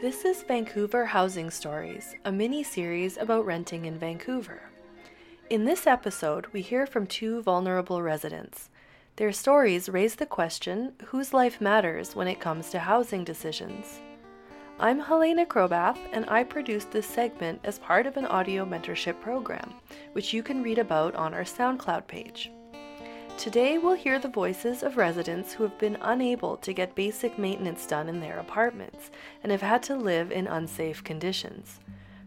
This is Vancouver Housing Stories, a mini series about renting in Vancouver. In this episode, we hear from two vulnerable residents. Their stories raise the question whose life matters when it comes to housing decisions. I'm Helena Krobath, and I produced this segment as part of an audio mentorship program, which you can read about on our SoundCloud page. Today, we'll hear the voices of residents who have been unable to get basic maintenance done in their apartments and have had to live in unsafe conditions.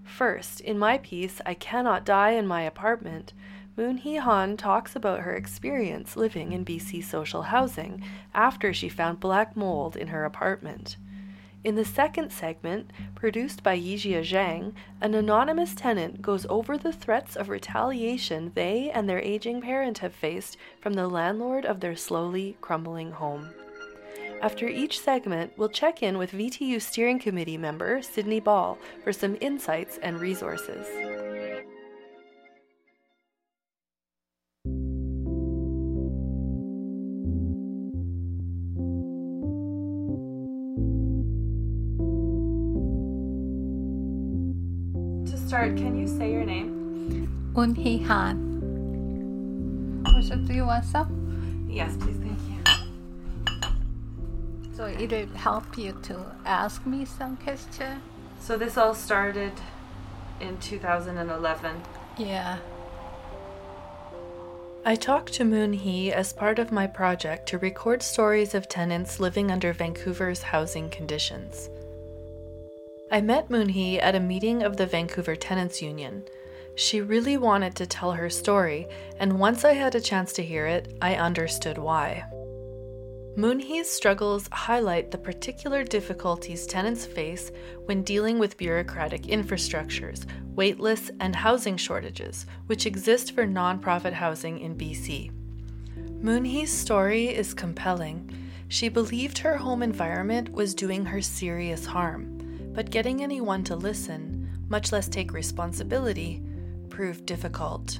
First, in my piece, I Cannot Die in My Apartment, Moon Hee Han talks about her experience living in BC social housing after she found black mold in her apartment. In the second segment, produced by Yijia Zhang, an anonymous tenant goes over the threats of retaliation they and their aging parent have faced from the landlord of their slowly crumbling home. After each segment, we'll check in with VTU Steering Committee member Sydney Ball for some insights and resources. Start, can you say your name? Moon Hee Han. Also, do you want some? Yes, please, thank you. So it will help you to ask me some questions. So this all started in 2011. Yeah. I talked to Moon Hee as part of my project to record stories of tenants living under Vancouver's housing conditions. I met Moonhee at a meeting of the Vancouver Tenants Union. She really wanted to tell her story, and once I had a chance to hear it, I understood why. Moonhee's struggles highlight the particular difficulties tenants face when dealing with bureaucratic infrastructures, waitlists, and housing shortages, which exist for nonprofit housing in BC. Moonhee's story is compelling. She believed her home environment was doing her serious harm but getting anyone to listen, much less take responsibility, proved difficult.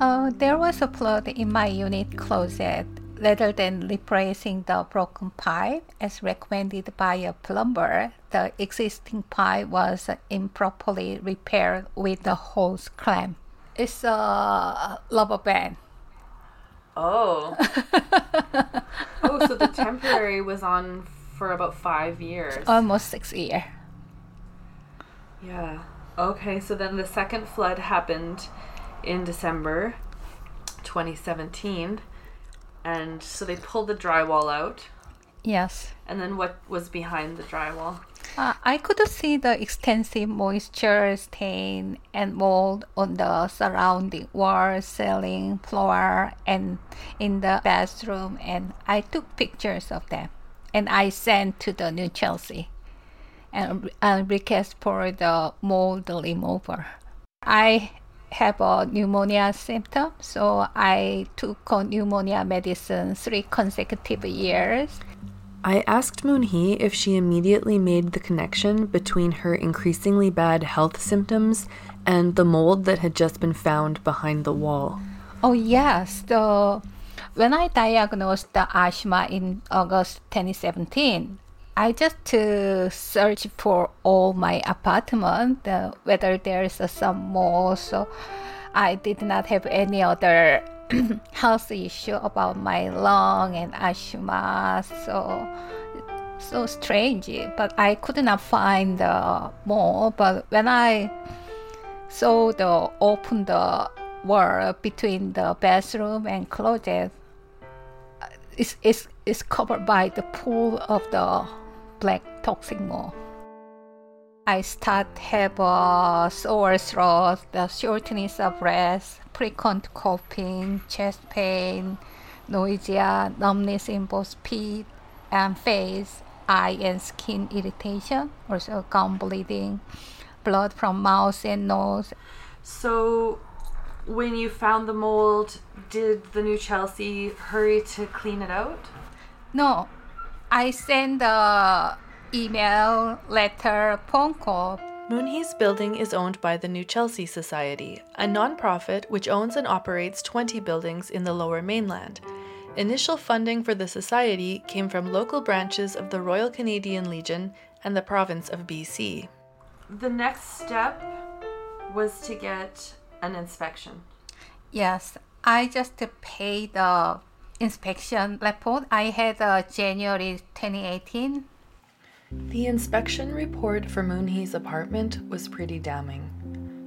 Uh, there was a flood in my unit closet. Rather than replacing the broken pipe as recommended by a plumber, the existing pipe was improperly repaired with the hose clamp. It's a rubber band Oh. oh, so the temporary was on for about five years. Almost six years. Yeah. Okay, so then the second flood happened in December 2017. And so they pulled the drywall out. Yes. And then what was behind the drywall? Uh, I could see the extensive moisture stain and mold on the surrounding wall, ceiling, floor, and in the bathroom, and I took pictures of them, and I sent to the New Chelsea, and a request for the mold remover. I have a pneumonia symptom, so I took pneumonia medicine three consecutive years I asked Moonhee if she immediately made the connection between her increasingly bad health symptoms and the mold that had just been found behind the wall. Oh yes, the when I diagnosed the asthma in August 2017, I just uh, searched for all my apartment uh, whether there's uh, some mold. So I did not have any other health issue about my lung and asthma. So so strange, but I could not find the more. But when I saw the open the wall between the bathroom and closet, uh, it's, it's, it's covered by the pool of the black toxic mold. I start have a sore throat, the shortness of breath, frequent coughing, chest pain, nausea, numbness in both feet and face, eye and skin irritation, also gum bleeding, blood from mouth and nose. So, when you found the mold, did the New Chelsea hurry to clean it out? No, I sent the email, letter, phone call. Moonhee's building is owned by the New Chelsea Society, a nonprofit which owns and operates 20 buildings in the lower mainland. Initial funding for the society came from local branches of the Royal Canadian Legion and the province of BC. The next step was to get an inspection. Yes, I just paid the inspection report. I had uh, January 2018. The inspection report for Moonhee's apartment was pretty damning.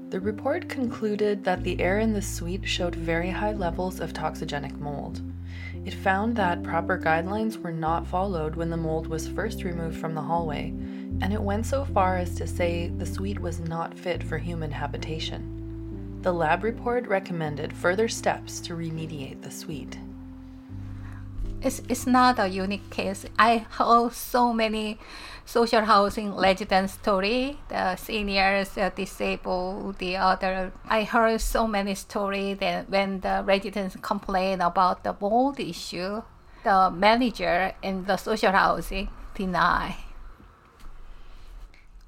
The report concluded that the air in the suite showed very high levels of toxigenic mold. It found that proper guidelines were not followed when the mold was first removed from the hallway, and it went so far as to say the suite was not fit for human habitation. The lab report recommended further steps to remediate the suite. It's, it's not a unique case. I heard so many social housing resident story, the seniors, the disabled, the other. I heard so many stories that when the residents complain about the mold issue, the manager in the social housing deny.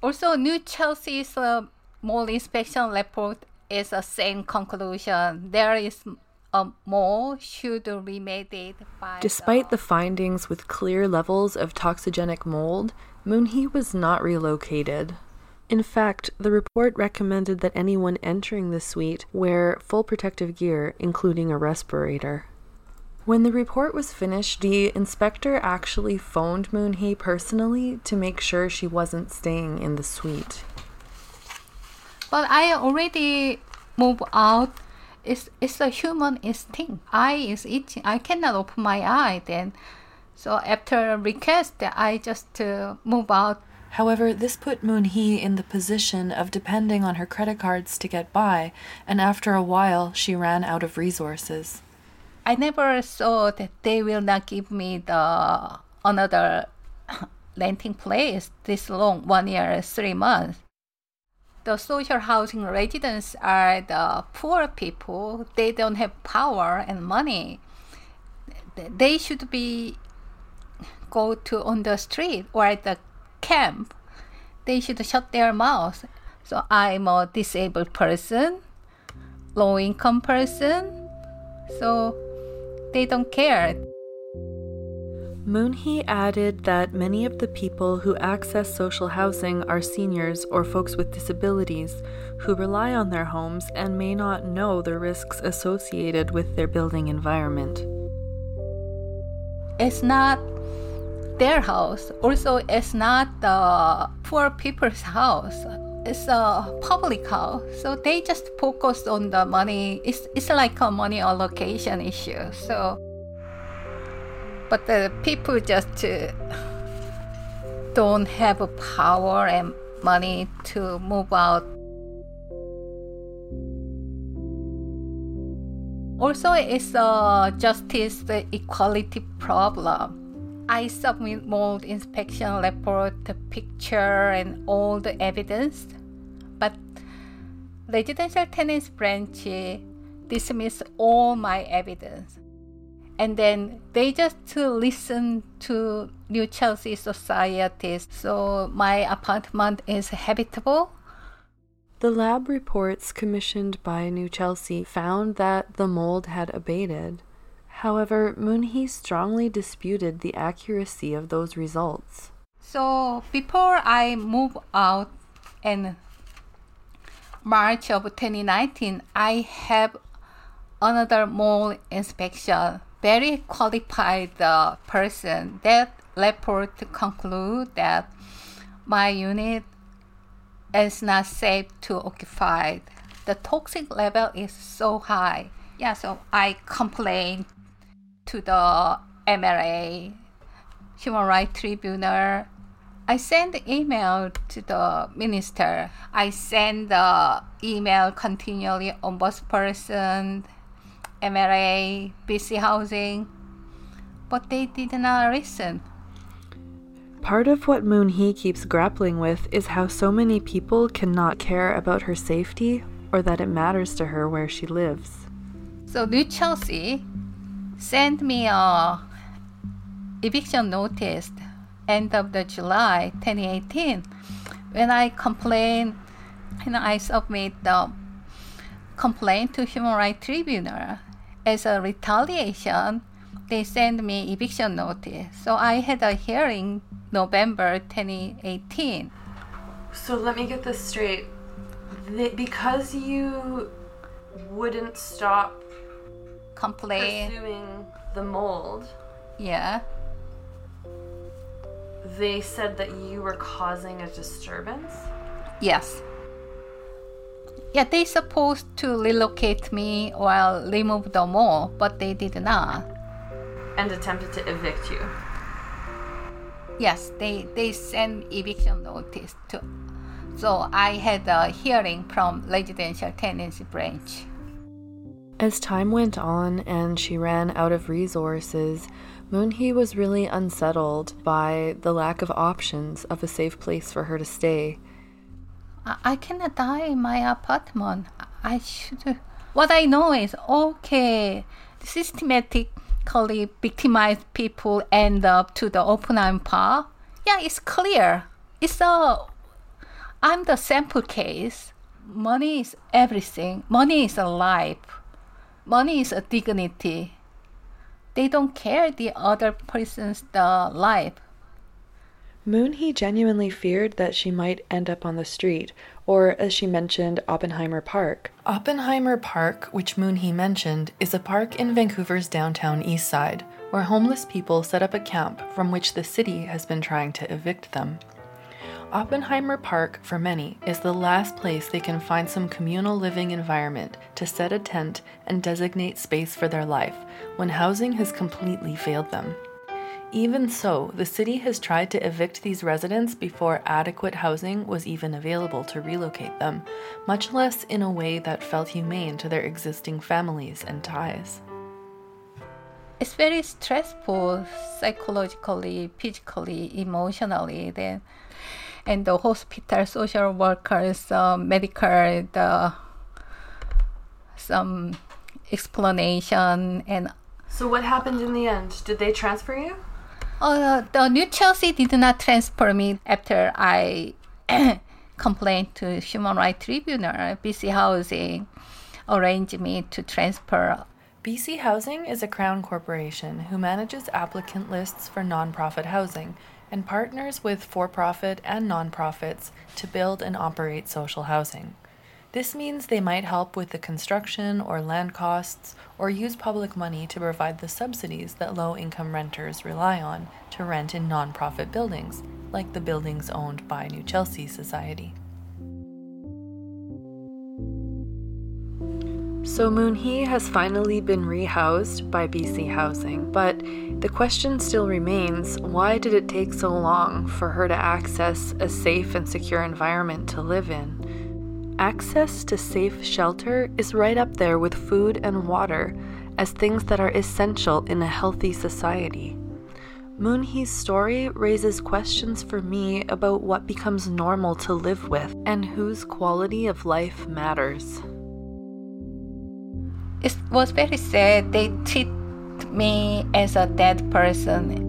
Also, New Chelsea's uh, mold inspection report is the same conclusion. There is Um, a mold should be remedied by. Despite the, the findings with clear levels of toxigenic mold, Moonhee was not relocated. In fact, the report recommended that anyone entering the suite wear full protective gear, including a respirator. When the report was finished, the inspector actually phoned Moonhee personally to make sure she wasn't staying in the suite. But I already moved out. It's, it's a human instinct. Eye is itching. I cannot open my eye then. So after a request, I just uh, move out. However, this put Moonhee in the position of depending on her credit cards to get by, and after a while, she ran out of resources. I never thought that they will not give me the another renting place this long, one year, three months. The social housing residents are the poor people. They don't have power and money. They should be go to on the street or at the camp. They should shut their mouth. So I'm a disabled person, low income person. So they don't care. Moonhee added that many of the people who access social housing are seniors or folks with disabilities who rely on their homes and may not know the risks associated with their building environment. It's not their house. Also, it's not the poor people's house it's a public house, so they just focus on the money. It's it's like a money allocation issue. So, but the people just uh, don't have power and money to move out. Also, it's a justice equality problem. I submit mold inspection report, the picture, and all the evidence but the residential tenants branch dismiss all my evidence. And then they just listen to New Chelsea societies. So my apartment is habitable. The lab reports commissioned by New Chelsea found that the mold had abated. However, Moonhee strongly disputed the accuracy of those results. So before I move out in March of 2019, I have another mold inspection. Very qualified uh, person. That report conclude that my unit is not safe to occupy. The toxic level is so high. Yeah, so I complained to the MRA, Human Rights Tribunal, I send email to the minister. I send the email continually ombudsperson, MRA, BC Housing, but they did not listen. Part of what Moonhee keeps grappling with is how so many people cannot care about her safety or that it matters to her where she lives. So New Chelsea sent me a eviction notice end of the July 2018 when I complained and I submit the complaint to Human Rights Tribunal as a retaliation. they sent me eviction notice. So I had a hearing November 2018. So let me get this straight. Because you wouldn't stop Complain. pursuing the mold, Yeah. they said that you were causing a disturbance? Yes. Yeah, they supposed to relocate me or remove the mall, but they did not. And attempted to evict you. Yes, they they sent eviction notice to. So I had a hearing from residential tenancy branch. As time went on and she ran out of resources, Moonhee was really unsettled by the lack of options of a safe place for her to stay. I, cannot die in my apartment. I should. What I know is okay. Systematically victimized people end up uh, to the Oppenheim Park. Yeah, it's clear. It's a. I'm the sample case. Money is everything. Money is a life. Money is a dignity. They don't care the other person's the life. Moonhee genuinely feared that she might end up on the street, or as she mentioned, Oppenheimer Park. Oppenheimer Park, which Moonhee mentioned, is a park in Vancouver's downtown east side, where homeless people set up a camp from which the city has been trying to evict them. Oppenheimer Park, for many, is the last place they can find some communal living environment to set a tent and designate space for their life when housing has completely failed them. Even so, the city has tried to evict these residents before adequate housing was even available to relocate them, much less in a way that felt humane to their existing families and ties. it's very stressful psychologically, physically, emotionally. Then, and the hospital social workers, uh, medical, the some explanation and So, what happened in the end? Did they transfer you? Uh, the New Chelsea did not transfer me after I complained to Human Rights Tribunal. BC Housing arranged me to transfer BC Housing is a Crown corporation who manages applicant lists for nonprofit housing and partners with for profit and nonprofits to build and operate social housing. This means they might help with the construction or land costs or use public money to provide the subsidies that low income renters rely on to rent in nonprofit buildings, like the buildings owned by New Chelsea Society. So Moonhee has finally been rehoused by BC Housing, but the question still remains why did it take so long for her to access a safe and secure environment to live in? Access to safe shelter is right up there with food and water as things that are essential in a healthy society. Moonhee's story raises questions for me about what becomes normal to live with and whose quality of life matters. it was very sad. They treat me as a dead person.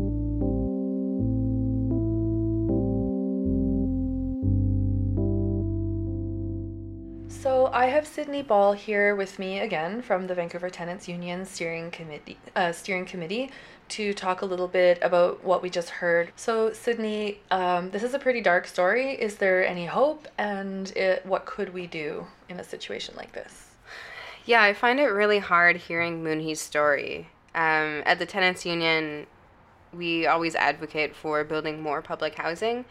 Have Sydney Ball here with me again from the Vancouver Tenants Union steering committee uh, steering committee to talk a little bit about what we just heard. So Sydney, um, this is a pretty dark story. Is there any hope, and it, what could we do in a situation like this? Yeah, I find it really hard hearing Moonhee's story. Um, at the Tenants Union, we always advocate for building more public housing.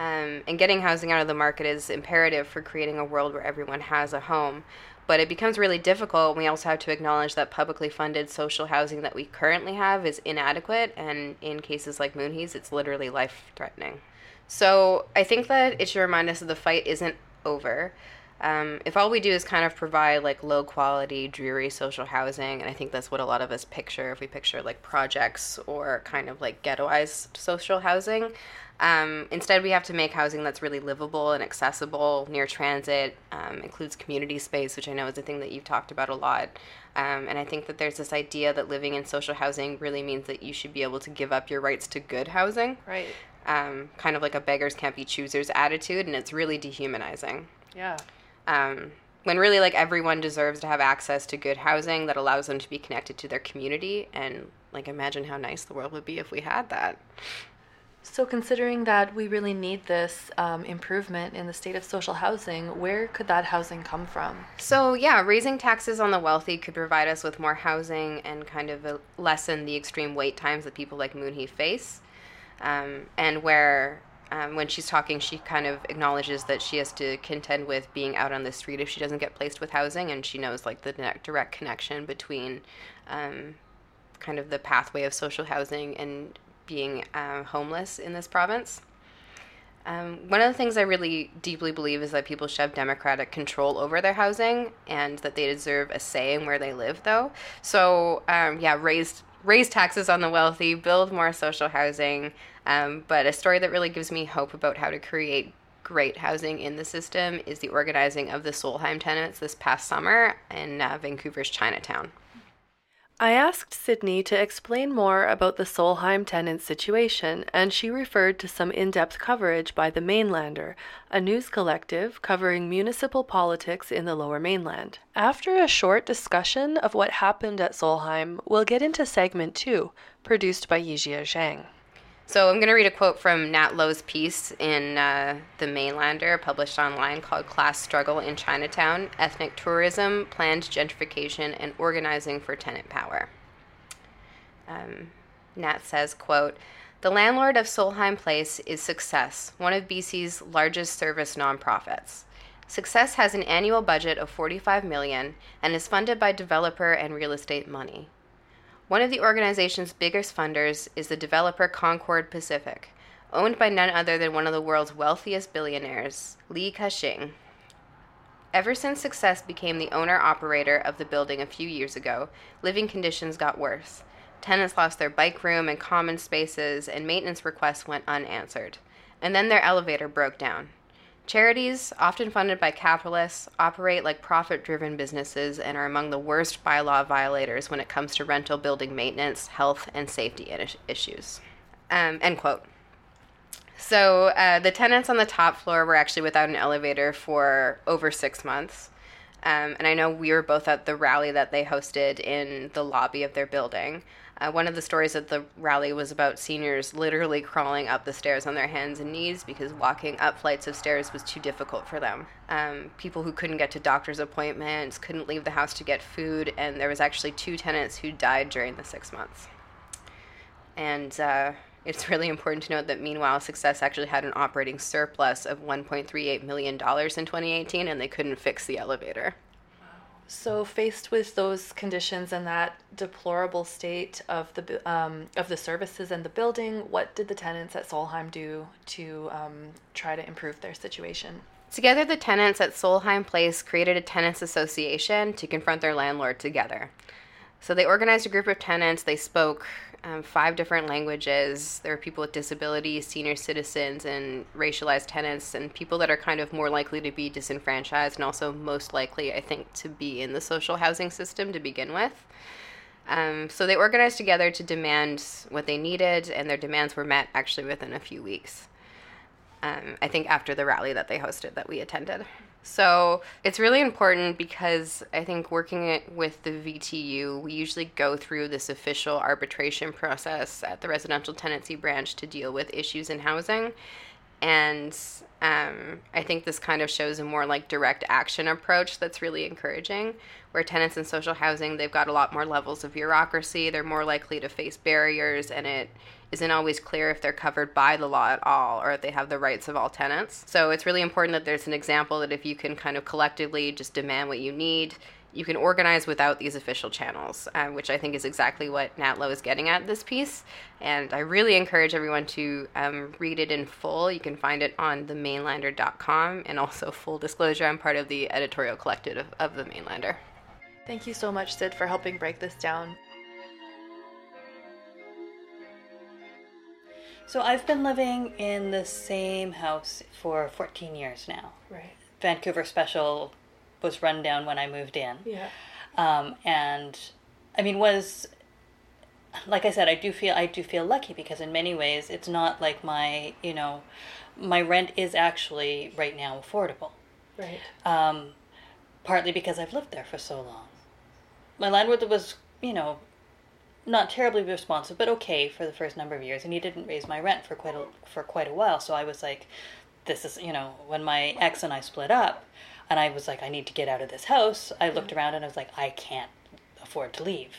Um, and getting housing out of the market is imperative for creating a world where everyone has a home. But it becomes really difficult. We also have to acknowledge that publicly funded social housing that we currently have is inadequate, and in cases like Moonhee's, it's literally life threatening. So I think that it should remind us that the fight isn't over. Um, if all we do is kind of provide like low quality, dreary social housing, and I think that's what a lot of us picture if we picture like projects or kind of like ghettoized social housing. Um, instead, we have to make housing that's really livable and accessible, near transit, um, includes community space, which I know is a thing that you've talked about a lot. Um, and I think that there's this idea that living in social housing really means that you should be able to give up your rights to good housing, Right. um, kind of like a beggars can't be choosers attitude, and it's really dehumanizing. Yeah. Um, when really like everyone deserves to have access to good housing that allows them to be connected to their community. And like imagine how nice the world would be if we had that. So considering that we really need this um, improvement in the state of social housing where could that housing come from? So yeah raising taxes on the wealthy could provide us with more housing and kind of lessen the extreme wait times that people like moonhee face um, and where um, when she's talking, she kind of acknowledges that she has to contend with being out on the street if she doesn't get placed with housing, and she knows like the direct connection between um, kind of the pathway of social housing and being uh, homeless in this province. Um, one of the things I really deeply believe is that people should have democratic control over their housing and that they deserve a say in where they live, though. So, um, yeah, raised raise taxes on the wealthy, build more social housing, um, but a story that really gives me hope about how to create great housing in the system is the organizing of the Solheim tenants this past summer in uh, Vancouver's Chinatown. I asked Sydney to explain more about the Solheim tenant situation, and she referred to some in depth coverage by The Mainlander, a news collective covering municipal politics in the lower mainland. After a short discussion of what happened at Solheim, we'll get into segment two, produced by Yijia Zhang. So I'm going to read a quote from Nat Lowe's piece in uh, The Mainlander, published online, called Class Struggle in Chinatown Ethnic Tourism, Planned Gentrification, and Organizing for Tenant Power. Um, Nat says, quote, the landlord of Solheim Place is Success, one of BC's largest service nonprofits. Success has an annual budget of 45 million and is funded by developer and real estate money. One of the organization's biggest funders is the developer Concord Pacific, owned by none other than one of the world's wealthiest billionaires, Li Ka-shing. Ever since Success became the owner operator of the building a few years ago, living conditions got worse. Tenants lost their bike room and common spaces, and maintenance requests went unanswered. And then their elevator broke down. Charities, often funded by capitalists, operate like profit driven businesses and are among the worst bylaw violators when it comes to rental building maintenance, health, and safety issues. Um, end quote. So uh, the tenants on the top floor were actually without an elevator for over six months. Um, and I know we were both at the rally that they hosted in the lobby of their building. Uh, one of the stories at the rally was about seniors literally crawling up the stairs on their hands and knees because walking up flights of stairs was too difficult for them. Um, people who couldn't get to doctor's appointments, couldn't leave the house to get food, and there was actually two tenants who died during the six months. And uh, it's really important to note that meanwhile, Success actually had an operating surplus of $1.38 million in 2018, and they couldn't fix the elevator. So, faced with those conditions and that deplorable state of the um, of the services and the building, what did the tenants at Solheim do to um, try to improve their situation? Together, the tenants at Solheim Place created a tenants association to confront their landlord together. So they organized a group of tenants. They spoke um, five different languages. There are people with disabilities, senior citizens, and racialized tenants, and people that are kind of more likely to be disenfranchised and also most likely, I think, to be in the social housing system to begin with. Um, so they organized together to demand what they needed, and their demands were met actually within a few weeks. Um, I think after the rally that they hosted that we attended. So it's really important because I think working it with the VTU, we usually go through this official arbitration process at the residential tenancy branch to deal with issues in housing. And um, I think this kind of shows a more like direct action approach that's really encouraging. Where tenants in social housing, they've got a lot more levels of bureaucracy, they're more likely to face barriers, and it isn't always clear if they're covered by the law at all or if they have the rights of all tenants. So it's really important that there's an example that if you can kind of collectively just demand what you need, you can organize without these official channels, uh, which I think is exactly what Nat Lowe is getting at this piece. And I really encourage everyone to um, read it in full. You can find it on themainlander.com. And also, full disclosure, I'm part of the editorial collective of, of The Mainlander. Thank you so much, Sid, for helping break this down. So I've been living in the same house for 14 years now. Right. Vancouver Special was run down when I moved in. Yeah. Um, and I mean, was like I said, I do feel I do feel lucky because in many ways it's not like my you know, my rent is actually right now affordable. Right. Um, partly because I've lived there for so long. My landlord was, you know, not terribly responsive, but okay for the first number of years, and he didn't raise my rent for quite a for quite a while. So I was like, this is you know when my ex and I split up, and I was like, I need to get out of this house. I looked around and I was like, I can't afford to leave.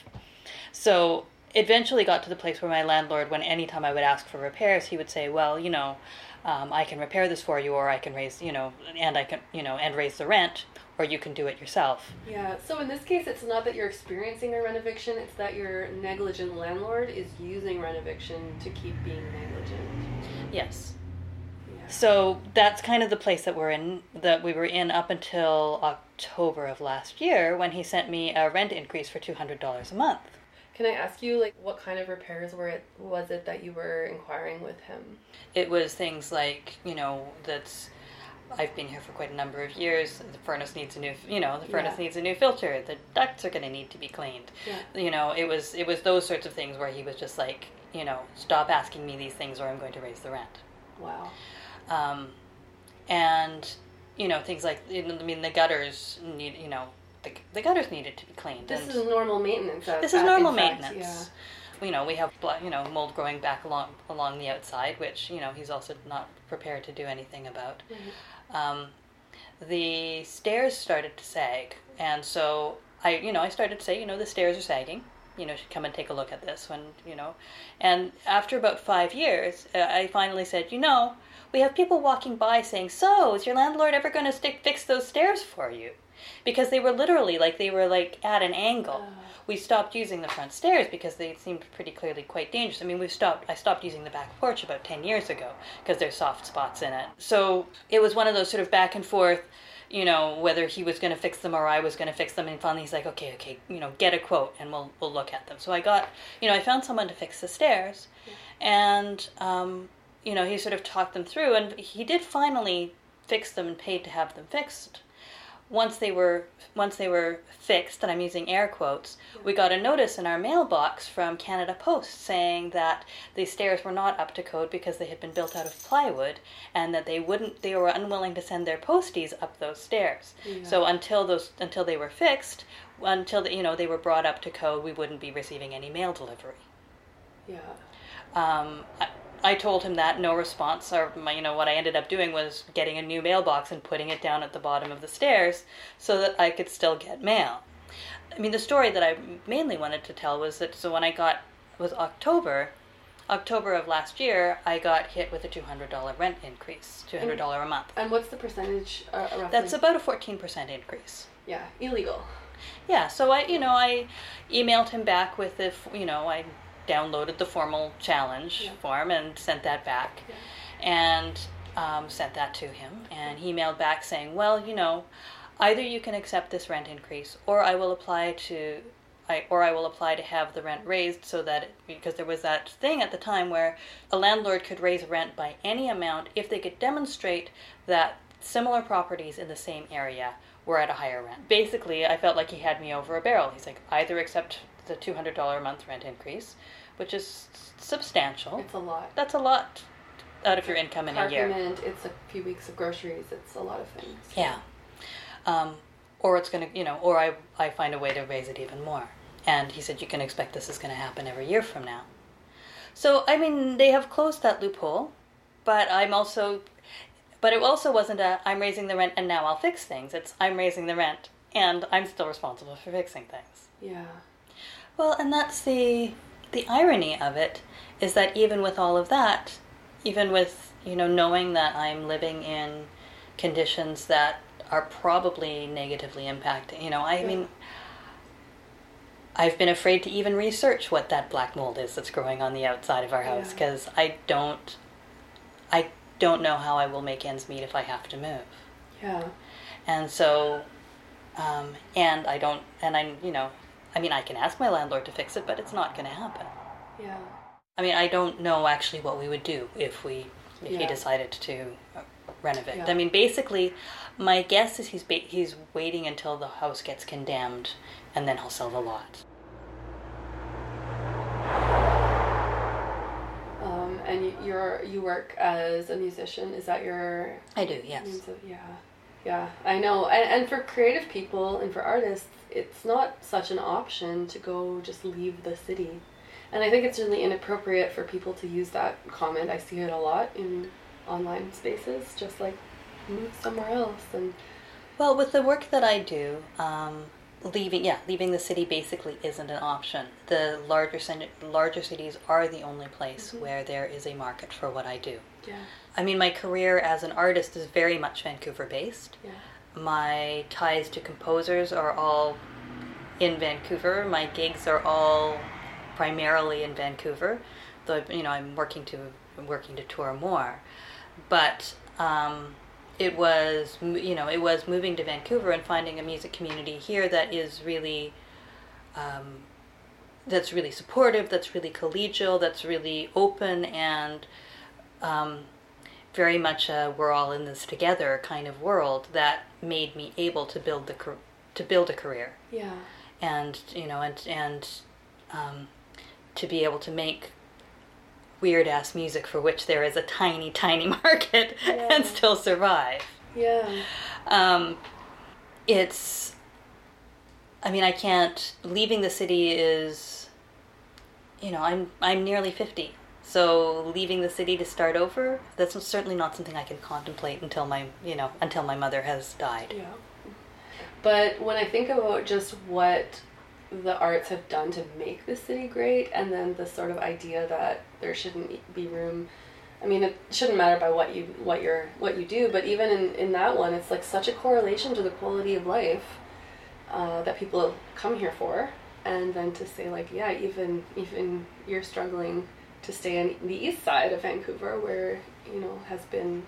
So eventually got to the place where my landlord, when anytime I would ask for repairs, he would say, well, you know, um, I can repair this for you, or I can raise, you know, and I can, you know, and raise the rent, or you can do it yourself. Yeah, so in this case, it's not that you're experiencing a rent eviction, it's that your negligent landlord is using rent eviction to keep being negligent. Yes. So that's kind of the place that we're in, that we were in up until October of last year when he sent me a rent increase for $200 a month. Can I ask you, like, what kind of repairs were it was it that you were inquiring with him? It was things like, you know, that's I've been here for quite a number of years. The furnace needs a new, you know, the furnace Yeah. needs a new filter. The ducts are going to need to be cleaned. Yeah. You know, it was it was those sorts of things where he was just like, you know, stop asking me these things or I'm going to raise the rent. Wow. Um, and you know, things like I mean, the gutters need, you know, the, the gutters needed to be cleaned. This is normal maintenance. At, this is normal fact, maintenance. You know, we have you know mold growing back along along the outside, which you know he's also not prepared to do anything about. Um, the stairs started to sag, and so I, you know, I started to say, you know, the stairs are sagging. You know, should come and take a look at this when you know. And after about five years, uh, I finally said, you know, we have people walking by saying, "So, is your landlord ever going to stick fix those stairs for you?" Because they were literally like they were like at an angle. We stopped using the front stairs because they seemed pretty clearly quite dangerous. I mean, we stopped. I stopped using the back porch about ten years ago because there's soft spots in it. So it was one of those sort of back and forth you know, whether he was going to fix them or I was going to fix them. And finally, he's like, okay, okay, you know, get a quote and we'll we'll look at them. So I got, you know, I found someone to fix the stairs, and um, you know, he sort of talked them through, and he did finally fix them and paid to have them fixed. Once they were once they were fixed, and I'm using air quotes, we got a notice in our mailbox from Canada Post saying that the stairs were not up to code because they had been built out of plywood, and that they wouldn't they were unwilling to send their posties up those stairs. So until those until they were fixed, until the, you know they were brought up to code, we wouldn't be receiving any mail delivery. Yeah. Um, I, I told him that, no response. Or my, you know what I ended up doing was getting a new mailbox and putting it down at the bottom of the stairs so that I could still get mail. I mean, the story that I mainly wanted to tell was that so when I got was October, October of last year, I got hit with a two hundred dollar rent increase, two hundred dollar a month. And what's the percentage? Uh. That's about a fourteen percent increase. yeah illegal. Yeah, so I, you know, I emailed him back with if you know, I downloaded the formal challenge Yeah. form and sent that back, and um, sent that to him, and he mailed back saying, well, you know, either you can accept this rent increase, or I will apply to, I, or I will apply to have the rent raised so that it, because there was that thing at the time where a landlord could raise rent by any amount if they could demonstrate that similar properties in the same area were at a higher rent. Basically, I felt like he had me over a barrel. He's like, either accept the $200 a month rent increase, which is substantial. It's a lot. That's a lot out of your income in a year. It's a few weeks of groceries. It's a lot of things. Yeah. Um, or it's going to, you know, or I, I find a way to raise it even more. And he said, you can expect this is going to happen every year from now. So, I mean, they have closed that loophole, but I'm also, but it also wasn't a, I'm raising the rent and now I'll fix things. It's, I'm raising the rent and I'm still responsible for fixing things. Yeah. Well, and that's the the irony of it is that even with all of that, even with you know knowing that I'm living in conditions that are probably negatively impacting, you know, I mean I've been afraid to even research what that black mold is that's growing on the outside of our house Yeah. because I don't I don't know how I will make ends meet if I have to move. Yeah. And so, um, and I don't, and I, you know, I mean, I can ask my landlord to fix it, but it's not going to happen. Yeah. I mean, I don't know actually what we would do if we, if he decided to renovate. Yeah. I mean, basically, my guess is he's ba- he's waiting until the house gets condemned, and then he'll sell the lot. Um, and you, you're you work as a musician. Is that your I do, yes. yeah? Yeah, I know. And, and for creative people and for artists, it's not such an option to go just leave the city. And I think it's really inappropriate for people to use that comment. I see it a lot in online spaces, just like move somewhere else. And Well, with the work that I do, um, leaving yeah, leaving the city basically isn't an option. The larger larger cities are the only place where there is a market for what I do. Yeah, I mean, my career as an artist is very much Vancouver based. yeah, My ties to composers are all in Vancouver. My gigs are all primarily in Vancouver, though you know I'm working to I'm working to tour more. But um, it was you know it was moving to Vancouver and finding a music community here that is really um, that's really supportive, that's really collegial, that's really open and um, very much a we're all in this together kind of world that made me able to build the to build a career. Yeah, and you know and and um, to be able to make weird ass music for which there is a tiny tiny market Yeah. and still survive. Yeah, um, it's i mean i can't leaving the city is you know i'm i'm nearly 50 so leaving the city to start over that's certainly not something i can contemplate until my you know until my mother has died yeah. But when I think about just what the arts have done to make the city great, and then the sort of idea that there shouldn't be room. I mean, it shouldn't matter by what you what you're what you do, but even in, in that one, it's like such a correlation to the quality of life uh, that people come here for, and then to say like, yeah, even even you're struggling to stay on the east side of Vancouver, where you know has been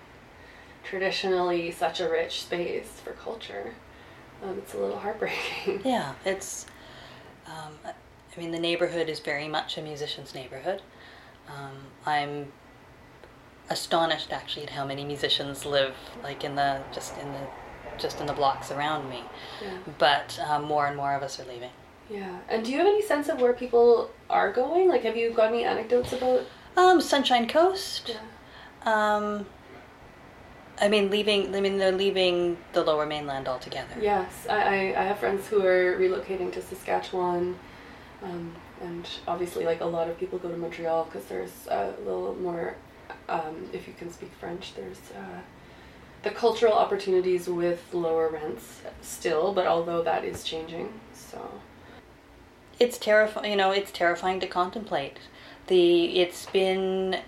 traditionally such a rich space for culture. Um, it's a little heartbreaking. Yeah, it's. Um, I mean, the neighborhood is very much a musician's neighborhood. Um, I'm astonished actually at how many musicians live like in the just in the just in the blocks around me. Yeah. But um, more and more of us are leaving. Yeah. And do you have any sense of where people are going? Like, have you got any anecdotes about? Um, Sunshine Coast. Yeah. Um, I mean, leaving. I mean, they're leaving the Lower Mainland altogether. Yes, I, I, I have friends who are relocating to Saskatchewan, um, and obviously, like a lot of people go to Montreal because there's a little more, um, if you can speak French, there's uh, the cultural opportunities with lower rents still, but although that is changing, so it's terrifying you know it's terrifying to contemplate. The it's been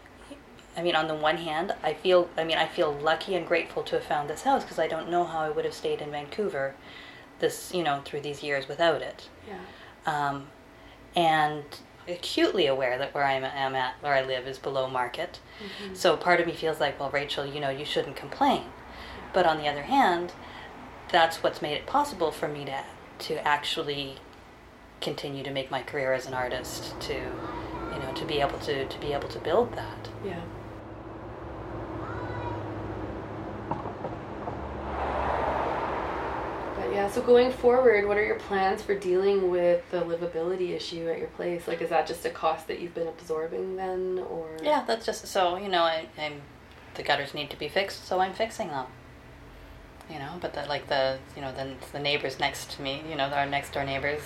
i mean on the one hand i feel i mean i feel lucky and grateful to have found this house because i don't know how i would have stayed in vancouver this you know through these years without it. Yeah, um, and acutely aware that where I am at, where I live, is below market. So part of me feels like, well, Rachel, you know, you shouldn't complain. But on the other hand, that's what's made it possible for me to to actually continue to make my career as an artist. To you know, to be able to to be able to build that. yeah. But yeah, so going forward, what are your plans for dealing with the livability issue at your place? Like, is that just a cost that you've been absorbing then, or Yeah, that's just so you know. I, I'm the gutters need to be fixed, so I'm fixing them. You know, but the, like the you know then the neighbors next to me, you know, our next door neighbors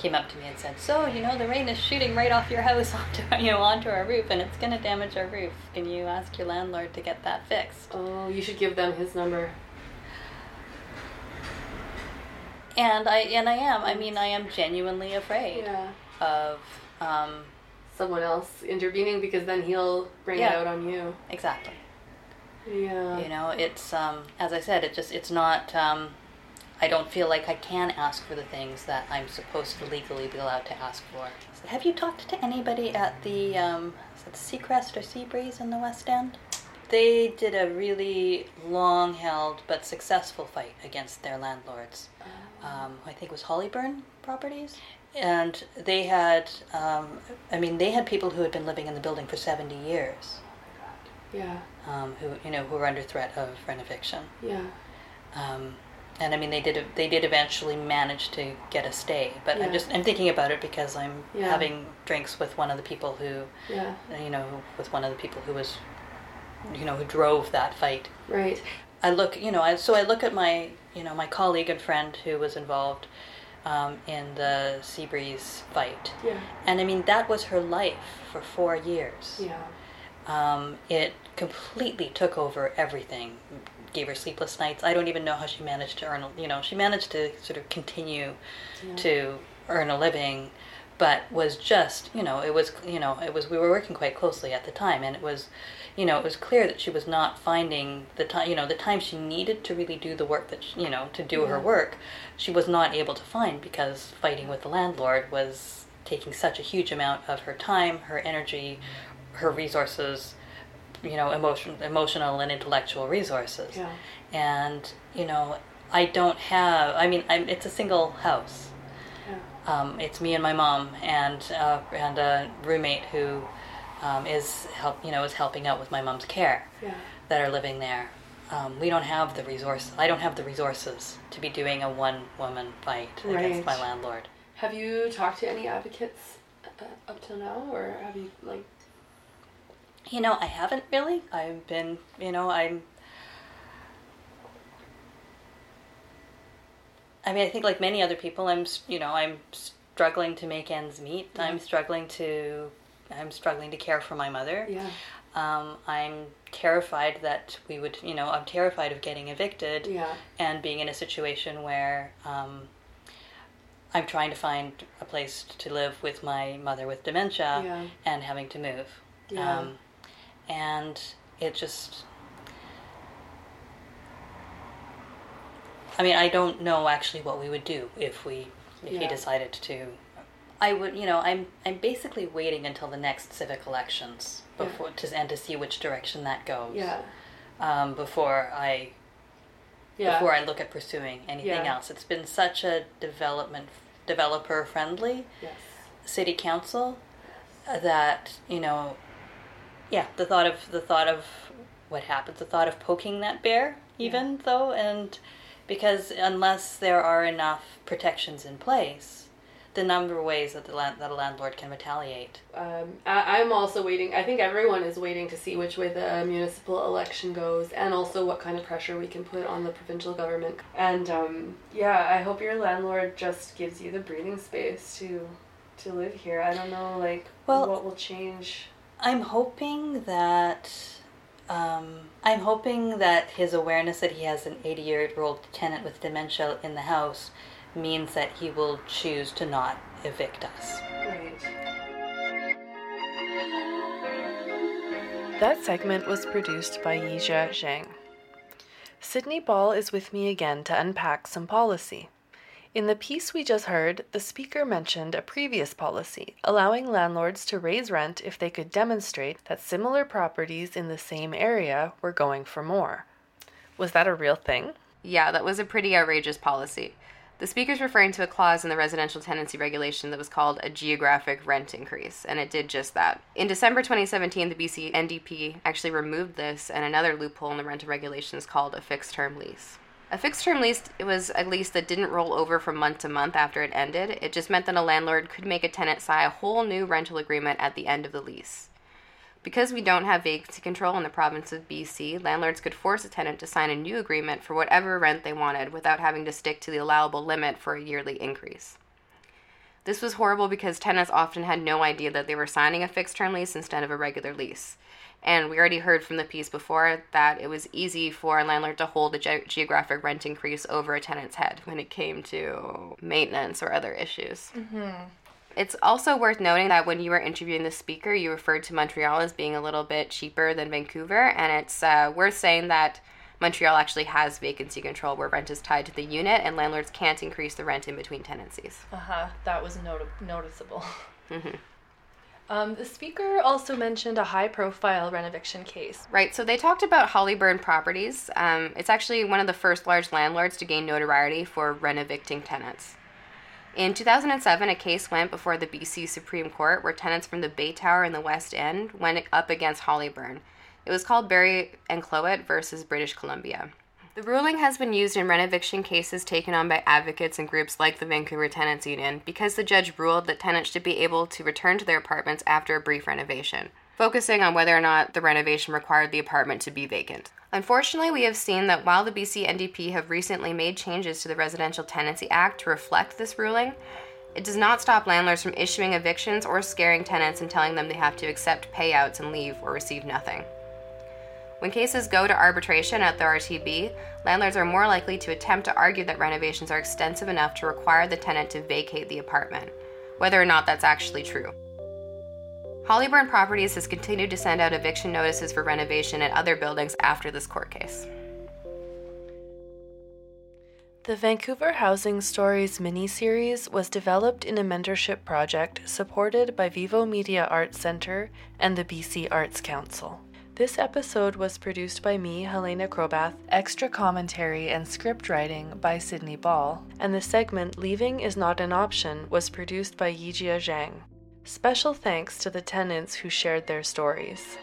came up to me and said, "So you know the rain is shooting right off your house onto you know onto our roof, and it's going to damage our roof. Can you ask your landlord to get that fixed?" Oh, you should give them his number. And I and I am. I mean, I am genuinely afraid Yeah. of um, Someone else intervening because then he'll bring it out on you. exactly. Yeah. you know it's um, as i said it just it's not um, i don't feel like i can ask for the things that i'm supposed to legally be allowed to ask for. Have you talked to anybody at the um, is it seacrest or seabreeze in the west end? They did a really long held but successful fight against their landlords. Um, i think it was hollyburn properties. And they had um, i mean they had people who had been living in the building for 70 years. Yeah. um, who you know who were under threat of rent eviction. Yeah. Um, and I mean, they did they did eventually manage to get a stay. But Yeah. I'm just I'm thinking about it because I'm Yeah. having drinks with one of the people who Yeah. you know with one of the people who was you know who drove that fight. Right. I look, you know, I, so I look at my, you know, my colleague and friend who was involved um, in the Seabreeze fight, Yeah. and I mean that was her life for four years. Yeah. Um, it completely took over everything, gave her sleepless nights. I don't even know how she managed to earn, you know, she managed to sort of continue to earn a living, but was just, you know, it was, you know, it was, we were working quite closely at the time, and it was, you know, it was clear that she was not finding the time, you know, the time she needed to really do the work that, she, you know, to do her work, she was not able to find because fighting with the landlord was taking such a huge amount of her time, her energy, her resources, you know, emotion, emotional and intellectual resources. Yeah. And you know, I don't have. I mean, I'm, it's a single house. Yeah. Um, it's me and my mom and uh, and a roommate who um, is help. You know, is helping out with my mom's care Yeah. that are living there. Um, we don't have the resource. I don't have the resources to be doing a one-woman fight against my Right. landlord. Have you talked to any advocates uh, up till now, or have you like? You know, I haven't really. I've been, you know, I'm. I mean, I think like many other people, I'm, you know, I'm struggling to make ends meet. I'm struggling to, I'm struggling to care for my mother. Yeah. Um, I'm terrified that we would, you know, I'm terrified of getting evicted Yeah. and being in a situation where um, I'm trying to find a place to live with my mother with dementia Yeah. and having to move. Yeah. Um, and it just. I mean, I don't know actually what we would do if we if he decided to. I would, you know, I'm I'm basically waiting until the next civic elections Yeah. before to and to see which direction that goes. Yeah. Um, before I Yeah. before I look at pursuing anything Yeah. else. It's been such a development developer friendly Yes. city council uh, that you know yeah the thought of the thought of what happens the thought of poking that bear even though and because unless there are enough protections in place the number of ways that the land, that a landlord can retaliate Um, I, I'm also waiting. I think everyone is waiting to see which way the municipal election goes, and also what kind of pressure we can put on the provincial government. And um, yeah, I hope your landlord just gives you the breathing space to to live here. I don't know, like Well- what will change. I'm hoping that um, i'm hoping that his awareness that he has an 80 year old tenant with dementia in the house means that he will choose to not evict us Right. That segment was produced by Yijia Zhang. Sydney Ball is with me again to unpack some policy. In the piece we just heard, the speaker mentioned a previous policy allowing landlords to raise rent if they could demonstrate that similar properties in the same area were going for more. Was that a real thing? Yeah, that was a pretty outrageous policy. The speaker's referring to a clause in the residential tenancy regulation that was called a geographic rent increase, and it did just that. In December 2017, the BC NDP actually removed this and another loophole in the rental regulations called a fixed term lease. A fixed term lease was a lease that didn't roll over from month to month after it ended. It just meant that a landlord could make a tenant sign a whole new rental agreement at the end of the lease. Because we don't have vacancy control in the province of BC, landlords could force a tenant to sign a new agreement for whatever rent they wanted without having to stick to the allowable limit for a yearly increase. This was horrible because tenants often had no idea that they were signing a fixed term lease instead of a regular lease. And we already heard from the piece before that it was easy for a landlord to hold a ge- geographic rent increase over a tenant's head when it came to maintenance or other issues. It's also worth noting that when you were interviewing the speaker, you referred to Montreal as being a little bit cheaper than Vancouver, and it's uh, worth saying that Montreal actually has vacancy control where rent is tied to the unit, and landlords can't increase the rent in between tenancies. Uh huh. That was noti- noticeable. Mm-hmm. Um, the speaker also mentioned a high-profile rent eviction case. Right, so they talked about Hollyburn Properties. Um, it's actually one of the first large landlords to gain notoriety for rent evicting tenants. In 2007, a case went before the BC Supreme Court where tenants from the Bay Tower in the West End went up against Hollyburn. It was called Berry and Kloet versus British Columbia. The ruling has been used in rent eviction cases taken on by advocates and groups like the Vancouver Tenants Union because the judge ruled that tenants should be able to return to their apartments after a brief renovation. focusing on whether or not the renovation required the apartment to be vacant. Unfortunately, we have seen that while the BC NDP have recently made changes to the Residential Tenancy Act to reflect this ruling, it does not stop landlords from issuing evictions or scaring tenants and telling them they have to accept payouts and leave or receive nothing. When cases go to arbitration at the RTB, landlords are more likely to attempt to argue that renovations are extensive enough to require the tenant to vacate the apartment, whether or not that's actually true. Hollyburn Properties has continued to send out eviction notices for renovation at other buildings after this court case. The Vancouver Housing Stories miniseries was developed in a mentorship project supported by Vivo Media Arts Centre and the BC Arts Council. This episode was produced by me, Helena Krobath, extra commentary and script writing by Sydney Ball, and the segment Leaving is Not an Option was produced by Yijia Zhang. Special thanks to the tenants who shared their stories.